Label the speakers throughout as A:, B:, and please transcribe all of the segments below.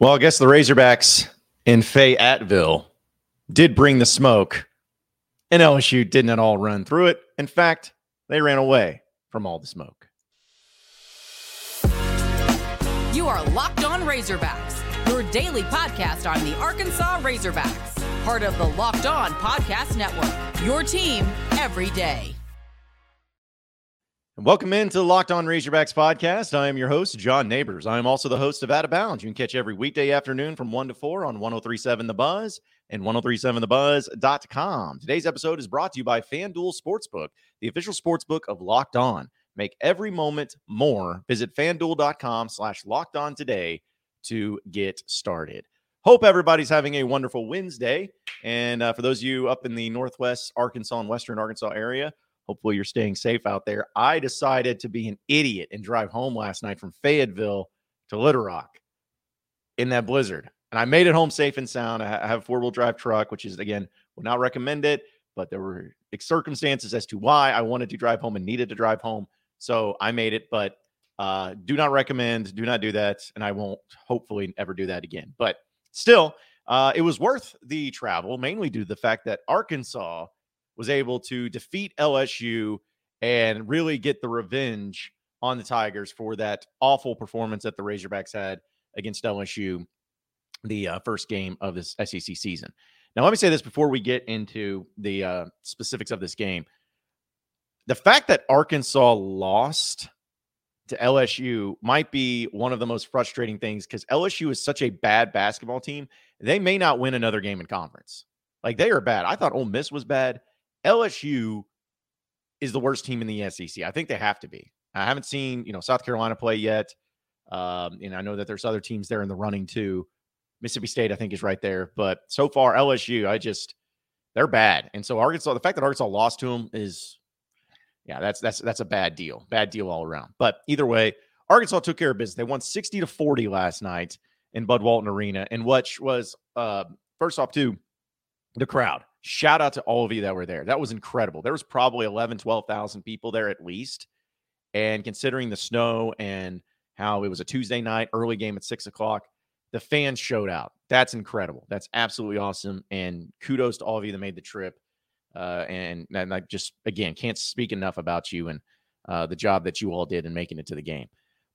A: Well, I guess the Razorbacks in Fayetteville did bring the smoke, and LSU didn't at all run through it. In fact, they ran away from all the smoke.
B: You are Locked On Razorbacks, your daily podcast on the Arkansas Razorbacks, part of the Locked On Podcast Network. Your team every day.
A: Welcome into the Locked On Razorbacks podcast. I am your host, John Neighbors. I am also the host of Out of Bounds. You can catch every weekday afternoon from 1 to 4 on 1037 The Buzz and 1037thebuzz.com. Today's episode is brought to you by FanDuel Sportsbook, the official sportsbook of Locked On. Make every moment more. Visit fanduel.com slash locked on today to get started. Hope everybody's having a wonderful Wednesday. And uh, for those of you up in the Northwest Arkansas and Western Arkansas area, Hopefully, you're staying safe out there. I decided to be an idiot and drive home last night from Fayetteville to Little Rock in that blizzard. And I made it home safe and sound. I have a four wheel drive truck, which is, again, would not recommend it, but there were circumstances as to why I wanted to drive home and needed to drive home. So I made it, but uh, do not recommend, do not do that. And I won't hopefully ever do that again. But still, uh, it was worth the travel, mainly due to the fact that Arkansas was able to defeat LSU and really get the revenge on the Tigers for that awful performance that the Razorbacks had against LSU the uh, first game of this SEC season. Now, let me say this before we get into the uh, specifics of this game. The fact that Arkansas lost to LSU might be one of the most frustrating things because LSU is such a bad basketball team. They may not win another game in conference. Like they are bad. I thought Ole Miss was bad. LSU is the worst team in the SEC. I think they have to be. I haven't seen, you know, South Carolina play yet. Um, and I know that there's other teams there in the running too. Mississippi State, I think, is right there. But so far, LSU, I just they're bad. And so Arkansas, the fact that Arkansas lost to them is yeah, that's that's that's a bad deal. Bad deal all around. But either way, Arkansas took care of business. They won 60 to 40 last night in Bud Walton Arena, and which was uh first off, too, the crowd. Shout out to all of you that were there. That was incredible. There was probably 11, 12,000 people there at least. And considering the snow and how it was a Tuesday night, early game at six o'clock, the fans showed out. That's incredible. That's absolutely awesome. And kudos to all of you that made the trip. Uh, and, and I just, again, can't speak enough about you and uh, the job that you all did in making it to the game.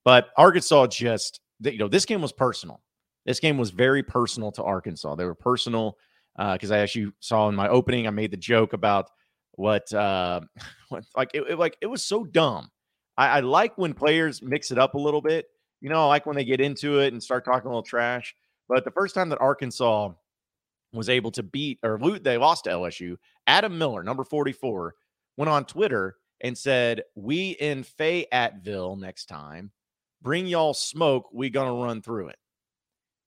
A: But Arkansas just, you know, this game was personal. This game was very personal to Arkansas. They were personal because uh, I actually saw in my opening, I made the joke about what, uh, what like it, it, like it was so dumb. I, I like when players mix it up a little bit. You know, I like when they get into it and start talking a little trash. But the first time that Arkansas was able to beat or loot, they lost to LSU, Adam Miller, number 44, went on Twitter and said, We in Fayetteville next time, bring y'all smoke. We gonna run through it.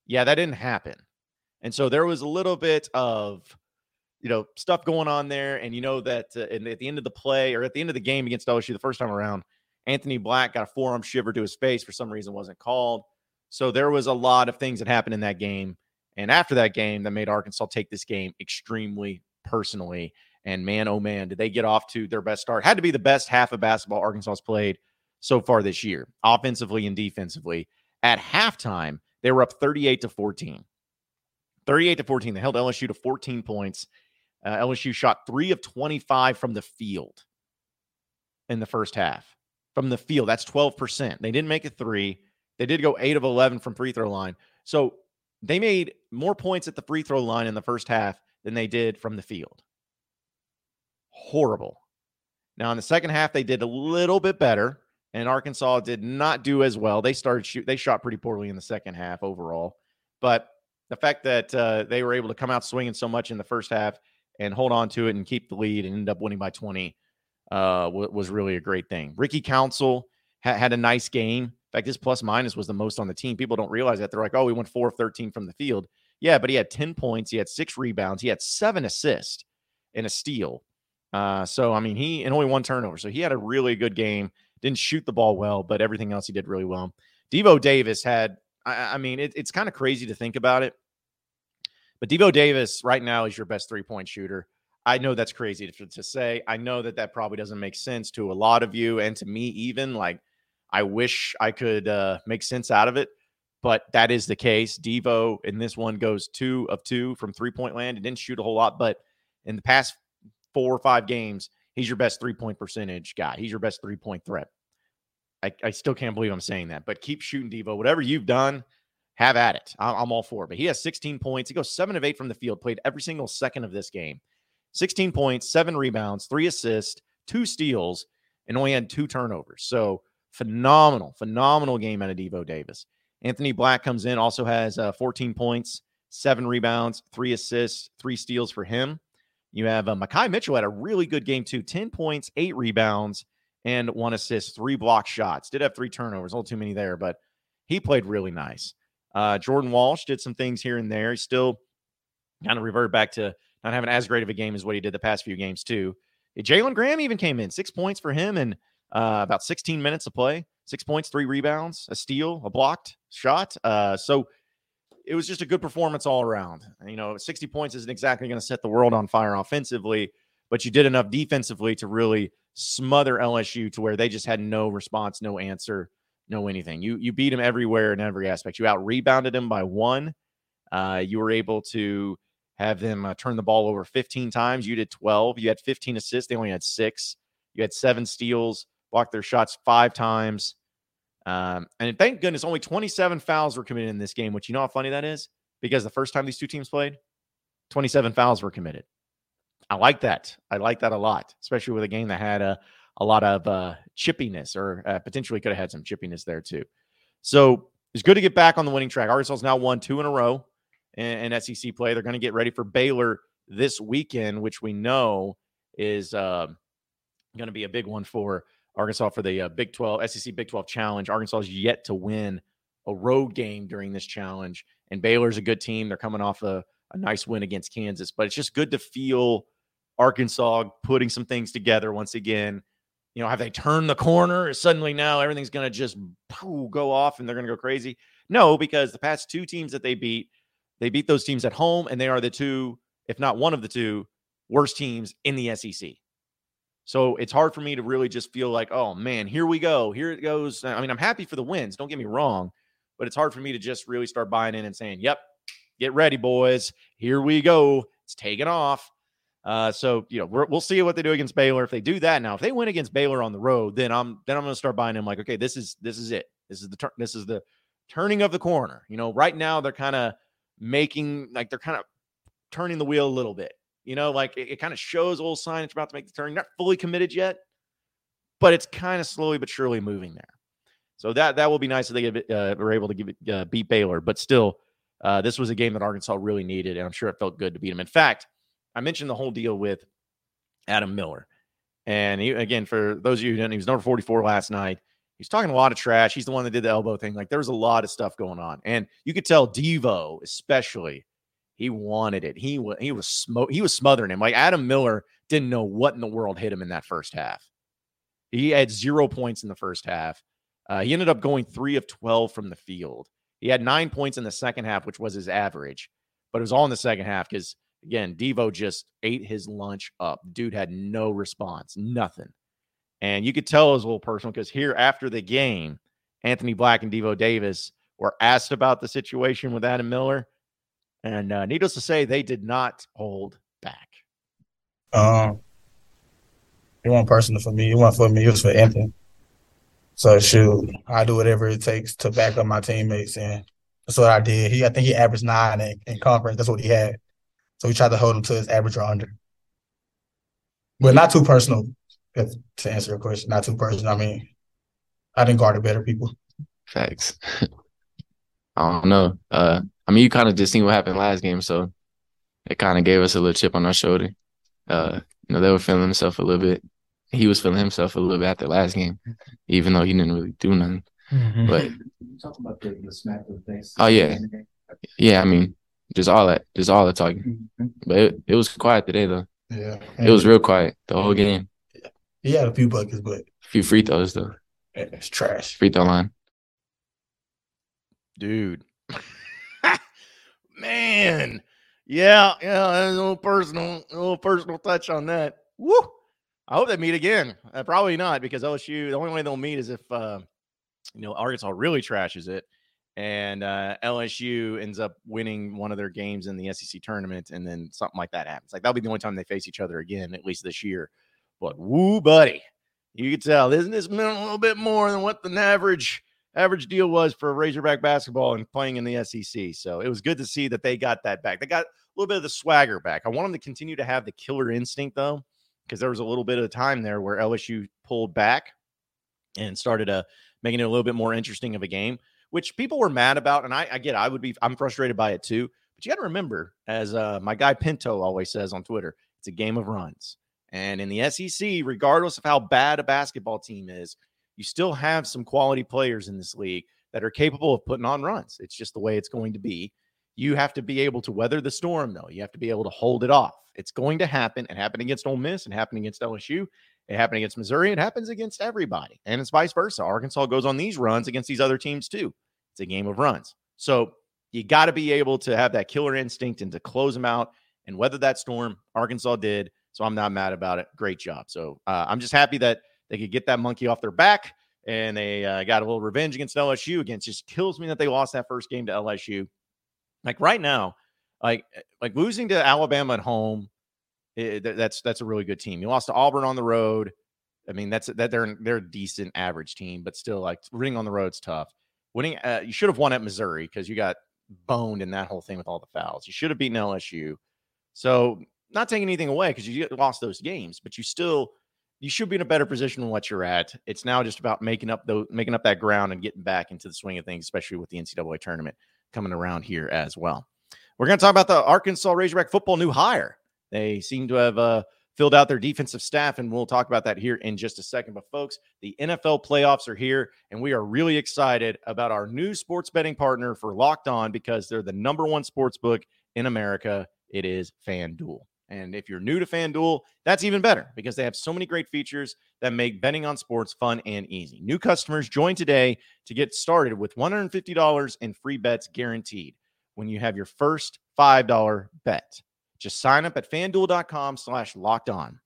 A: Yeah, that didn't happen. And so there was a little bit of, you know, stuff going on there. And you know that uh, at the end of the play or at the end of the game against LSU the first time around, Anthony Black got a forearm shiver to his face for some reason wasn't called. So there was a lot of things that happened in that game. And after that game, that made Arkansas take this game extremely personally. And man, oh man, did they get off to their best start? Had to be the best half of basketball Arkansas's played so far this year, offensively and defensively. At halftime, they were up 38 to 14. 38 to 14. They held LSU to 14 points. Uh, LSU shot three of 25 from the field in the first half. From the field, that's 12%. They didn't make a three. They did go eight of 11 from free throw line. So they made more points at the free throw line in the first half than they did from the field. Horrible. Now, in the second half, they did a little bit better, and Arkansas did not do as well. They started shoot, they shot pretty poorly in the second half overall, but the fact that uh, they were able to come out swinging so much in the first half and hold on to it and keep the lead and end up winning by 20 uh, was really a great thing. Ricky Council ha- had a nice game. In fact, his plus minus was the most on the team. People don't realize that. They're like, oh, we went 4 of 13 from the field. Yeah, but he had 10 points. He had six rebounds. He had seven assists and a steal. Uh, so, I mean, he and only one turnover. So he had a really good game. Didn't shoot the ball well, but everything else he did really well. Devo Davis had, I, I mean, it, it's kind of crazy to think about it. But Devo Davis right now is your best three point shooter. I know that's crazy to, to, say. I know that that probably doesn't make sense to a lot of you and to me even. Like, I wish I could uh, make sense out of it. but that is the case. Devo in this one goes two of two from three point land. It didn't shoot a whole lot, but in the past four or five games, he's your best three point percentage guy. He's your best three point threat. I, I, still can't believe I'm saying that, but keep shooting Devo. Whatever you've done, have at it. I'm all for it. But he has 16 points. He goes seven of eight from the field, played every single second of this game. 16 points, seven rebounds, three assists, two steals, and only had two turnovers. So phenomenal, phenomenal game out of Devo Davis. Anthony Black comes in, also has uh, 14 points, seven rebounds, three assists, three steals for him. You have uh, Makhi Mitchell had a really good game too 10 points, eight rebounds, and one assist, three block shots. Did have three turnovers, a little too many there, but he played really nice. Uh, Jordan Walsh did some things here and there. He still kind of reverted back to not having as great of a game as what he did the past few games too. Jalen Graham even came in, six points for him and uh, about 16 minutes of play, six points, three rebounds, a steal, a blocked shot. Uh, so it was just a good performance all around. You know, 60 points isn't exactly going to set the world on fire offensively, but you did enough defensively to really smother LSU to where they just had no response, no answer, no anything. You you beat them everywhere in every aspect. You out rebounded them by one. Uh, you were able to have them uh, turn the ball over 15 times. You did 12. You had 15 assists. They only had six. You had seven steals, blocked their shots five times. Um, and thank goodness only 27 fouls were committed in this game, which you know how funny that is? Because the first time these two teams played, 27 fouls were committed. I like that. I like that a lot, especially with a game that had a, a lot of uh, chippiness or uh, potentially could have had some chippiness there too. So it's good to get back on the winning track. Arkansas Arkansas's now won two in a row in, in SEC play. They're going to get ready for Baylor this weekend, which we know is uh, going to be a big one for Arkansas for the uh, Big 12 SEC Big 12 Challenge. Arkansas is yet to win a road game during this challenge, and Baylor's a good team. They're coming off a, a nice win against Kansas, but it's just good to feel Arkansas putting some things together once again. You know, have they turned the corner? Suddenly now everything's going to just go off and they're going to go crazy? No, because the past two teams that they beat, they beat those teams at home, and they are the two, if not one of the two, worst teams in the SEC. So it's hard for me to really just feel like, oh man, here we go. Here it goes. I mean, I'm happy for the wins. Don't get me wrong, but it's hard for me to just really start buying in and saying, yep, get ready, boys. Here we go. It's taking off. Uh, so you know we will see what they do against Baylor. If they do that now, if they win against Baylor on the road, then I'm then I'm going to start buying them. Like, okay, this is this is it. This is the. This is the turning of the corner. You know, right now they're kind of making like they're kind of turning the wheel a little bit. You know, like it, it kind of shows a little sign it's about to make the turn. Not fully committed yet, but it's kind of slowly but surely moving there. So that that will be nice if they get, uh, were able to give it, uh, beat Baylor. But still, uh, this was a game that Arkansas really needed, and I'm sure it felt good to beat them. In fact, I mentioned the whole deal with Adam Miller, and he, again, for those of you who didn't, he was number 44 last night. He's talking a lot of trash. He's the one that did the elbow thing. Like there was a lot of stuff going on, and you could tell Devo especially he wanted it. He was he was smoke. He was smothering him. Like Adam Miller didn't know what in the world hit him in that first half. He had zero points in the first half. Uh, he ended up going three of twelve from the field. He had nine points in the second half, which was his average, but it was all in the second half because again, Devo just ate his lunch up. Dude had no response, nothing. And you could tell it was a little personal because here after the game, Anthony Black and Devo Davis were asked about the situation with Adam Miller. And uh, needless to say, they did not hold back.
C: Um, it wasn't personal for me. It wasn't for me. It was for Anthony. So shoot, I do whatever it takes to back up my teammates, and that's what I did. He, I think he averaged nine in, in conference. That's what he had. So we tried to hold him to his average or under. But not too personal. To answer your question, not too personal. I mean, I didn't guard the better people.
D: Facts. I don't know. Uh, I mean, you kind of just seen what happened last game, so it kind of gave us a little chip on our shoulder. Uh, you know, they were feeling themselves a little bit. He was feeling himself a little bit after last game, even though he didn't really do nothing. Mm-hmm. But talk about the, the smack of the face. Oh yeah, yeah. I mean, just all that, just all the talking. Mm-hmm. But it, it was quiet today though.
C: Yeah,
D: it was real quiet the whole game.
C: Yeah. He had a few buckets, but a
D: few free throws though.
C: It's trash.
D: Free throw line,
A: dude man. Yeah, yeah, a little personal, a little personal touch on that. Woo! I hope they meet again. Uh, probably not because LSU. The only way they'll meet is if uh, you know Arkansas really trashes it, and uh, LSU ends up winning one of their games in the SEC tournament, and then something like that happens. Like that'll be the only time they face each other again, at least this year. But woo, buddy, you can tell isn't this meant a little bit more than what the average average deal was for Razorback basketball and playing in the SEC. So it was good to see that they got that back. They got a little bit of the swagger back. I want them to continue to have the killer instinct though, because there was a little bit of a time there where LSU pulled back and started uh, making it a little bit more interesting of a game, which people were mad about. And I, I get, I would be, I'm frustrated by it too. But you got to remember, as uh, my guy Pinto always says on Twitter, it's a game of runs. And in the SEC, regardless of how bad a basketball team is, you still have some quality players in this league that are capable of putting on runs. It's just the way it's going to be. You have to be able to weather the storm, though. You have to be able to hold it off. It's going to happen. It happened against Ole Miss. and happened against LSU. It happened against Missouri. It happens against everybody. And it's vice versa. Arkansas goes on these runs against these other teams, too. It's a game of runs. So you got to be able to have that killer instinct and to close them out and weather that storm. Arkansas did. So I'm not mad about it. Great job. So uh, I'm just happy that they could get that monkey off their back and they uh, got a little revenge against LSU. Again, just kills me that they lost that first game to LSU. Like right now, like eh, like losing to Alabama at home, it, eh, that's that's a really good team. You lost to Auburn on the road. I mean, that's that they're they're a decent average team, but still, like winning on the road's tough. Winning, uh, you should have won at Missouri because you got boned in that whole thing with all the fouls. You should have beaten LSU. So not taking anything away because you lost those games, but you still you should be in a better position than what you're at. It's now just about making up those making up that ground and getting back into the swing of things, especially with the NCAA tournament coming around here as well. We're going to talk about the Arkansas Razorback football new hire. They seem to have uh, filled out their defensive staff, and we'll talk about that here in just a second. But folks, the NFL playoffs are here, and we are really excited about our new sports betting partner for Locked On because they're the number one sports book in America. It is FanDuel. And if you're new to FanDuel, that's even better because they have so many great features that make betting on sports fun and easy. New customers join today to get started with $150 in free bets guaranteed when you have your first $5 bet. Just sign up at fanduel.com slash locked on.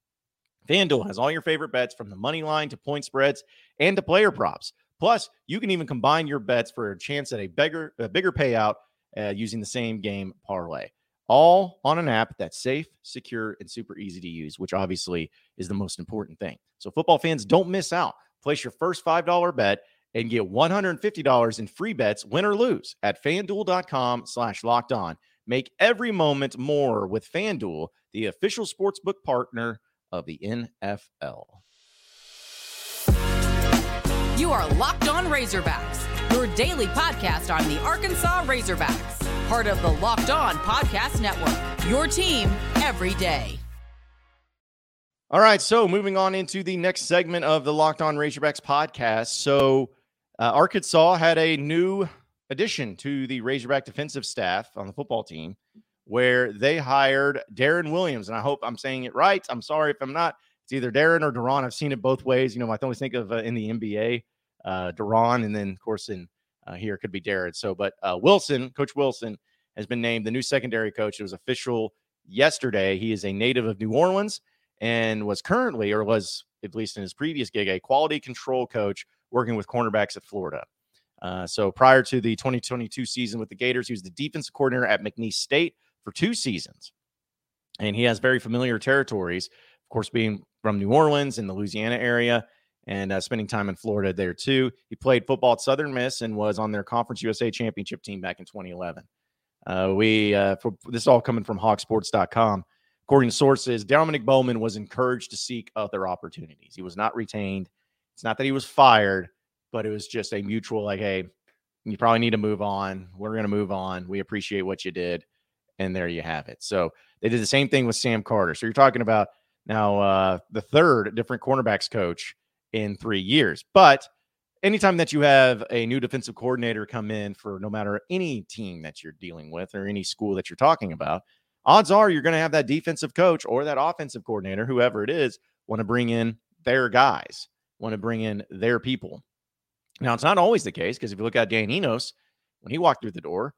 A: FanDuel has all your favorite bets from the money line to point spreads and to player props. Plus, you can even combine your bets for a chance at a bigger, a bigger payout uh, using the same game parlay all on an app that's safe, secure, and super easy to use, which obviously is the most important thing. So, football fans, don't miss out. Place your first $5 bet and get $150 in free bets, win or lose, at fanduel.com slash locked on. Make every moment more with FanDuel, the official sportsbook partner of the NFL.
B: You are Locked On Razorbacks, your daily podcast on the Arkansas Razorbacks part of the Locked On Podcast Network. Your team every day.
A: All right, so moving on into the next segment of the Locked On Razorbacks podcast. So, uh, Arkansas had a new addition to the Razorback defensive staff on the football team where they hired Darren Williams. And I hope I'm saying it right. I'm sorry if I'm not. It's either Darren or Deron. I've seen it both ways. You know, I always think of uh, in the NBA, uh, Deron, and then, of course, in uh, here could be Darren. So, but uh, Wilson, Coach Wilson, has been named the new secondary coach. It was official yesterday. He is a native of New Orleans and was currently, or was at least in his previous gig, a quality control coach working with cornerbacks at Florida. Uh, so prior to the 2022 season with the Gators, he was the defensive coordinator at McNeese State for two seasons. And he has very familiar territories, of course, being from New Orleans in the Louisiana area and uh, spending time in Florida there too. He played football at Southern Miss and was on their Conference USA championship team back in 2011. Uh, we uh, for, this is all coming from hawgsports.com. According to sources, Dominic Bowman was encouraged to seek other opportunities. He was not retained. It's not that he was fired, but it was just a mutual like, hey, you probably need to move on. We're going to move on. We appreciate what you did. And there you have it. So they did the same thing with Sam Carter. So you're talking about now uh, the third different cornerbacks coach in three years. But anytime that you have a new defensive coordinator come in for no matter any team that you're dealing with or any school that you're talking about, odds are you're going to have that defensive coach or that offensive coordinator, whoever it is, want to bring in their guys, want to bring in their people. Now, it's not always the case because if you look at Dan Enos, when he walked through the door,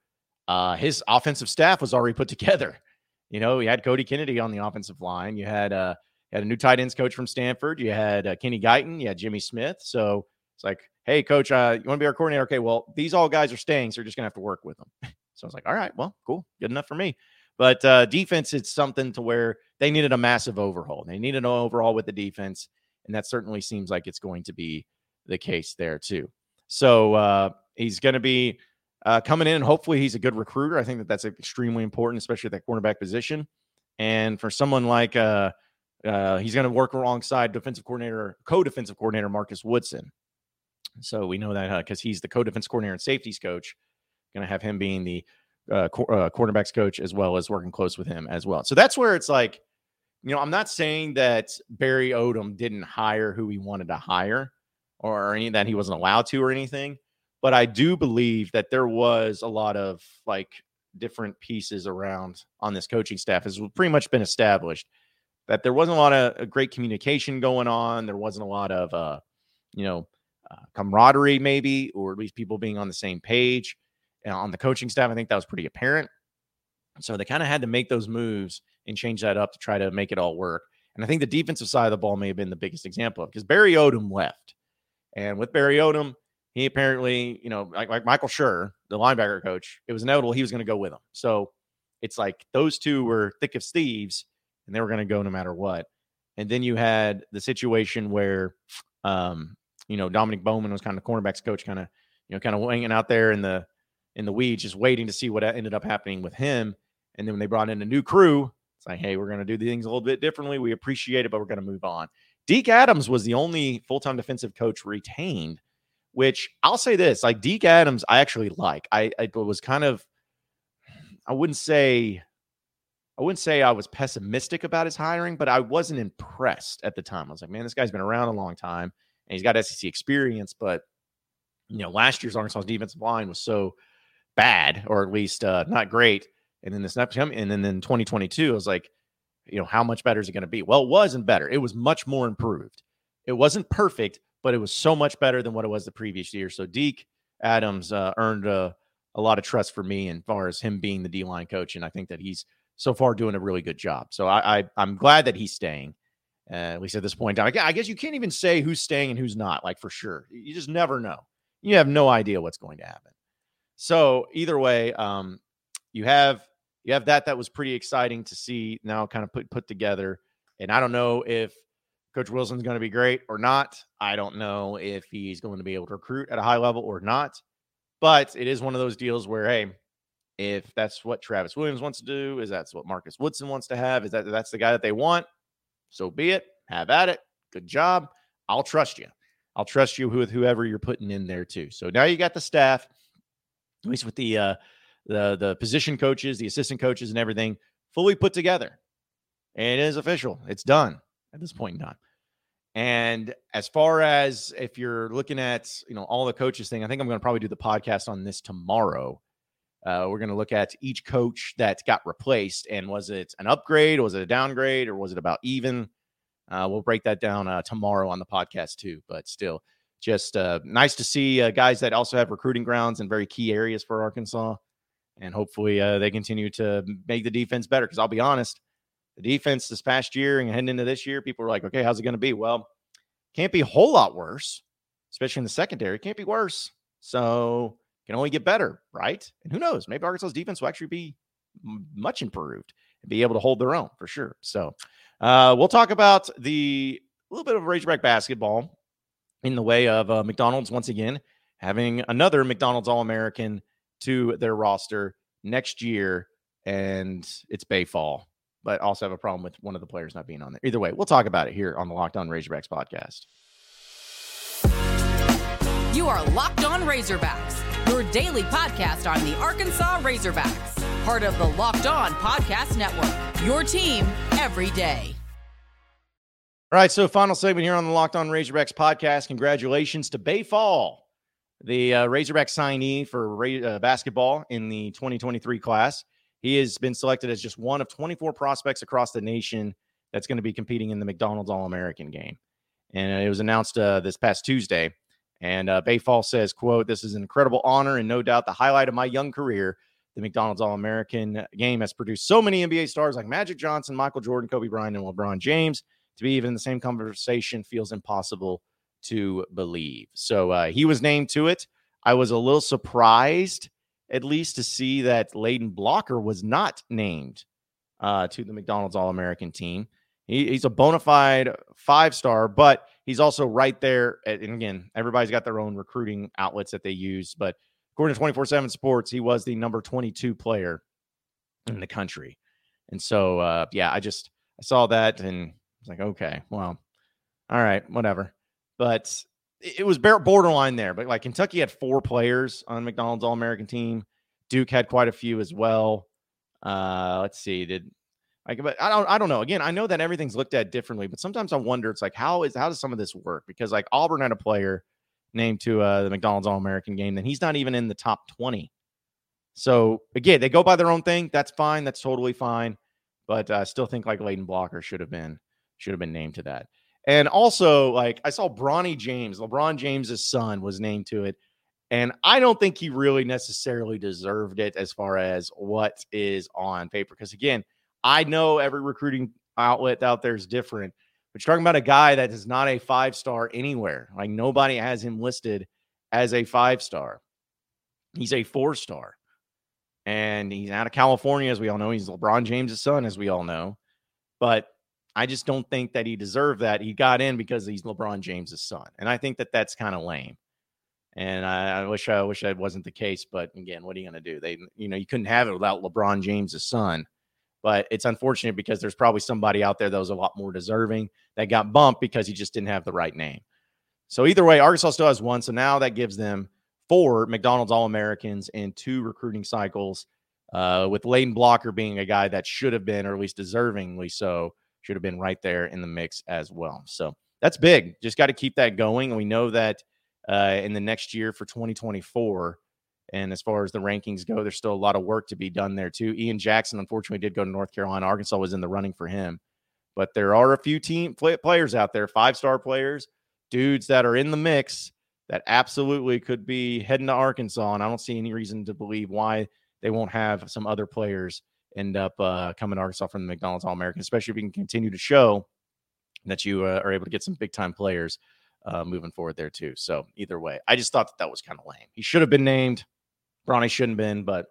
A: uh, his offensive staff was already put together. You know, you had Cody Kennedy on the offensive line. You had uh, you had a new tight ends coach from Stanford. You had uh, Kenny Guiton. You had Jimmy Smith. So It's like, hey, coach, uh, you want to be our coordinator? Okay, well, these all guys are staying, so you're just gonna have to work with them. so I was like, all right, well, cool, good enough for me. But uh, defense, it's something to where they needed a massive overhaul. They needed an overhaul with the defense, and that certainly seems like it's going to be the case there too. So uh, he's going to be uh, coming in. Hopefully, he's a good recruiter. I think that that's extremely important, especially at that cornerback position. And for someone like uh, uh, he's going to work alongside defensive coordinator, co-defensive coordinator Marcus Woodson. So we know that because uh, he's the co-defense coordinator and safeties coach. Going to have him being the uh, qu- uh, quarterbacks coach as well as working close with him as well. So that's where it's like, you know, I'm not saying that Barry Odom didn't hire who he wanted to hire or any that he wasn't allowed to or anything, but I do believe that there was a lot of like different pieces around on this coaching staff has pretty much been established that there wasn't a lot of uh, great communication going on. There wasn't a lot of, uh, you know, uh, camaraderie, maybe, or at least people being on the same page on the coaching staff. I think that was pretty apparent. So they kind of had to make those moves and change that up to try to make it all work. And I think the defensive side of the ball may have been the biggest example because Barry Odom left. And with Barry Odom, he apparently, you know, like, like Michael Scherer, the linebacker coach, it was inevitable he was going to go with him. So it's like those two were thick as thieves and they were going to go no matter what. And then you had the situation where, um, you know, Dominic Bowman was kind of cornerbacks coach, kind of, you know, kind of hanging out there in the in the weeds, just waiting to see what ended up happening with him. And then when they brought in a new crew, it's like, hey, we're going to do things a little bit differently. We appreciate it, but we're going to move on. Deke Adams was the only full time defensive coach retained, which I'll say this like Deke Adams, I actually like. I, I was kind of, I wouldn't say, I wouldn't say I was pessimistic about his hiring, but I wasn't impressed at the time. I was like, man, this guy's been around a long time and he's got SEC experience, but you know, last year's Arkansas defensive line was so bad or at least uh, not great. And then this next and then in 2022, I was like, you know, how much better is it going to be? Well, it wasn't better. It was much more improved. It wasn't perfect, but it was so much better than what it was the previous year. So Deke Adams uh, earned a, a lot of trust for me as far as him being the D line coach, and I think that he's so far doing a really good job. So I, I am glad that he's staying. Uh, at least at this point, I guess you can't even say who's staying and who's not, like for sure. You just never know. You have no idea what's going to happen. So either way, um, you have you have that that was pretty exciting to see now kind of put put together. And I don't know if Coach Wilson's going to be great or not. I don't know if he's going to be able to recruit at a high level or not. But it is one of those deals where, hey, if that's what Travis Williams wants to do, is that's what Marcus Woodson wants to have, is that that's the guy that they want, so be it. Have at it. Good job. I'll trust you. I'll trust you with whoever you're putting in there too. So now you got the staff at least with the uh, the the position coaches, the assistant coaches, and everything fully put together. And it is official. It's done at this point in time. And as far as if you're looking at you know all the coaches thing, I think I'm going to probably do the podcast on this tomorrow. Uh, we're going to look at each coach that got replaced and was it an upgrade, was it a downgrade, or was it about even? Uh, we'll break that down uh, tomorrow on the podcast too. But still, just uh, nice to see uh, guys that also have recruiting grounds in very key areas for Arkansas. And hopefully uh, they continue to make the defense better. Because I'll be honest, the defense this past year and heading into this year, people were like, okay, how's it going to be? Well, can't be a whole lot worse, especially in the secondary. Can't be worse. So can only get better, right? And who knows? Maybe Arkansas's defense will actually be much improved and be able to hold their own for sure. So uh, we'll talk about the little bit of Razorback basketball in the way of uh, McDonald's once again having another McDonald's All American to their roster next year, and it's Bayfall. But also have a problem with one of the players not being on there. Either way, we'll talk about it here on the Locked On Razorbacks podcast.
B: You are Locked On Razorbacks, your daily podcast on the Arkansas Razorbacks, part of the Locked On Podcast Network. Your team every day.
A: All right, so final segment here on the Locked On Razorbacks podcast. Congratulations to Baye Fall, the uh, Razorback signee for uh, basketball in the 2023 class. He has been selected as just one of 24 prospects across the nation that's going to be competing in the McDonald's All American game. And it was announced uh, this past Tuesday. And uh, Baye Fall says, quote, this is an incredible honor and no doubt the highlight of my young career. The McDonald's All American game has produced so many NBA stars like Magic Johnson, Michael Jordan, Kobe Bryant, and LeBron James to be even in the same conversation feels impossible to believe. So uh, he was named to it. I was a little surprised, at least, to see that Layden Blocker was not named uh, to the McDonald's All American team. He, he's a bona fide five star, but he's also right there. At, and again, everybody's got their own recruiting outlets that they use. But according to 24 7 Sports, he was the number 22 player in the country. And so, uh, yeah, I just I saw that and I was like, okay, well, all right, whatever. But it was borderline there. But like Kentucky had four players on McDonald's All American team. Duke had quite a few as well. Uh, let's see, did like, but I don't, I don't know. Again, I know that everything's looked at differently, but sometimes I wonder. It's like, how is how does some of this work? Because like Auburn had a player named to uh, the McDonald's All American game, then he's not even in the top twenty. So again, they go by their own thing. That's fine. That's totally fine. But I uh, still think like Layden Blocker should have been should have been named to that. And also, like I saw Bronny James, LeBron James's son, was named to it. And I don't think he really necessarily deserved it as far as what is on paper. Because again, I know every recruiting outlet out there is different, but you're talking about a guy that is not a five star anywhere. Like nobody has him listed as a five star. He's a four star. And he's out of California, as we all know. He's LeBron James' son, as we all know. But I just don't think that he deserved that. He got in because he's LeBron James' son. And I think that that's kind of lame. And I, I, wish I wish that wasn't the case. But again, what are you going to do? They, you know, you couldn't have it without LeBron James' son. But it's unfortunate because there's probably somebody out there that was a lot more deserving that got bumped because he just didn't have the right name. So either way, Arkansas still has one. So now that gives them four McDonald's All Americans in two recruiting cycles, uh, with Layden Blocker being a guy that should have been, or at least deservingly so, should have been right there in the mix as well. So that's big. Just got to keep that going. We know that uh, in the next year for 2024. And as far as the rankings go, there's still a lot of work to be done there too. Ian Jackson, unfortunately, did go to North Carolina. Arkansas was in the running for him, but there are a few team players out there, five star players, dudes that are in the mix that absolutely could be heading to Arkansas. And I don't see any reason to believe why they won't have some other players end up uh, coming to Arkansas from the McDonald's All American, especially if you can continue to show that you uh, are able to get some big time players uh, moving forward there too. So either way, I just thought that that was kind of lame. He should have been named. Bronny shouldn't have been, but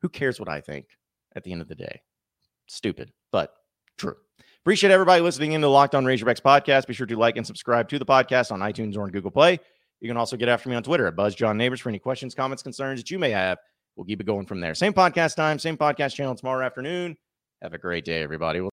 A: who cares what I think at the end of the day? Stupid, but true. Appreciate everybody listening in to the Locked On Razorbacks podcast. Be sure to like and subscribe to the podcast on iTunes or on Google Play. You can also get after me on Twitter at Buzz John Neighbors for any questions, comments, concerns that you may have. We'll keep it going from there. Same podcast time, same podcast channel tomorrow afternoon. Have a great day, everybody. We'll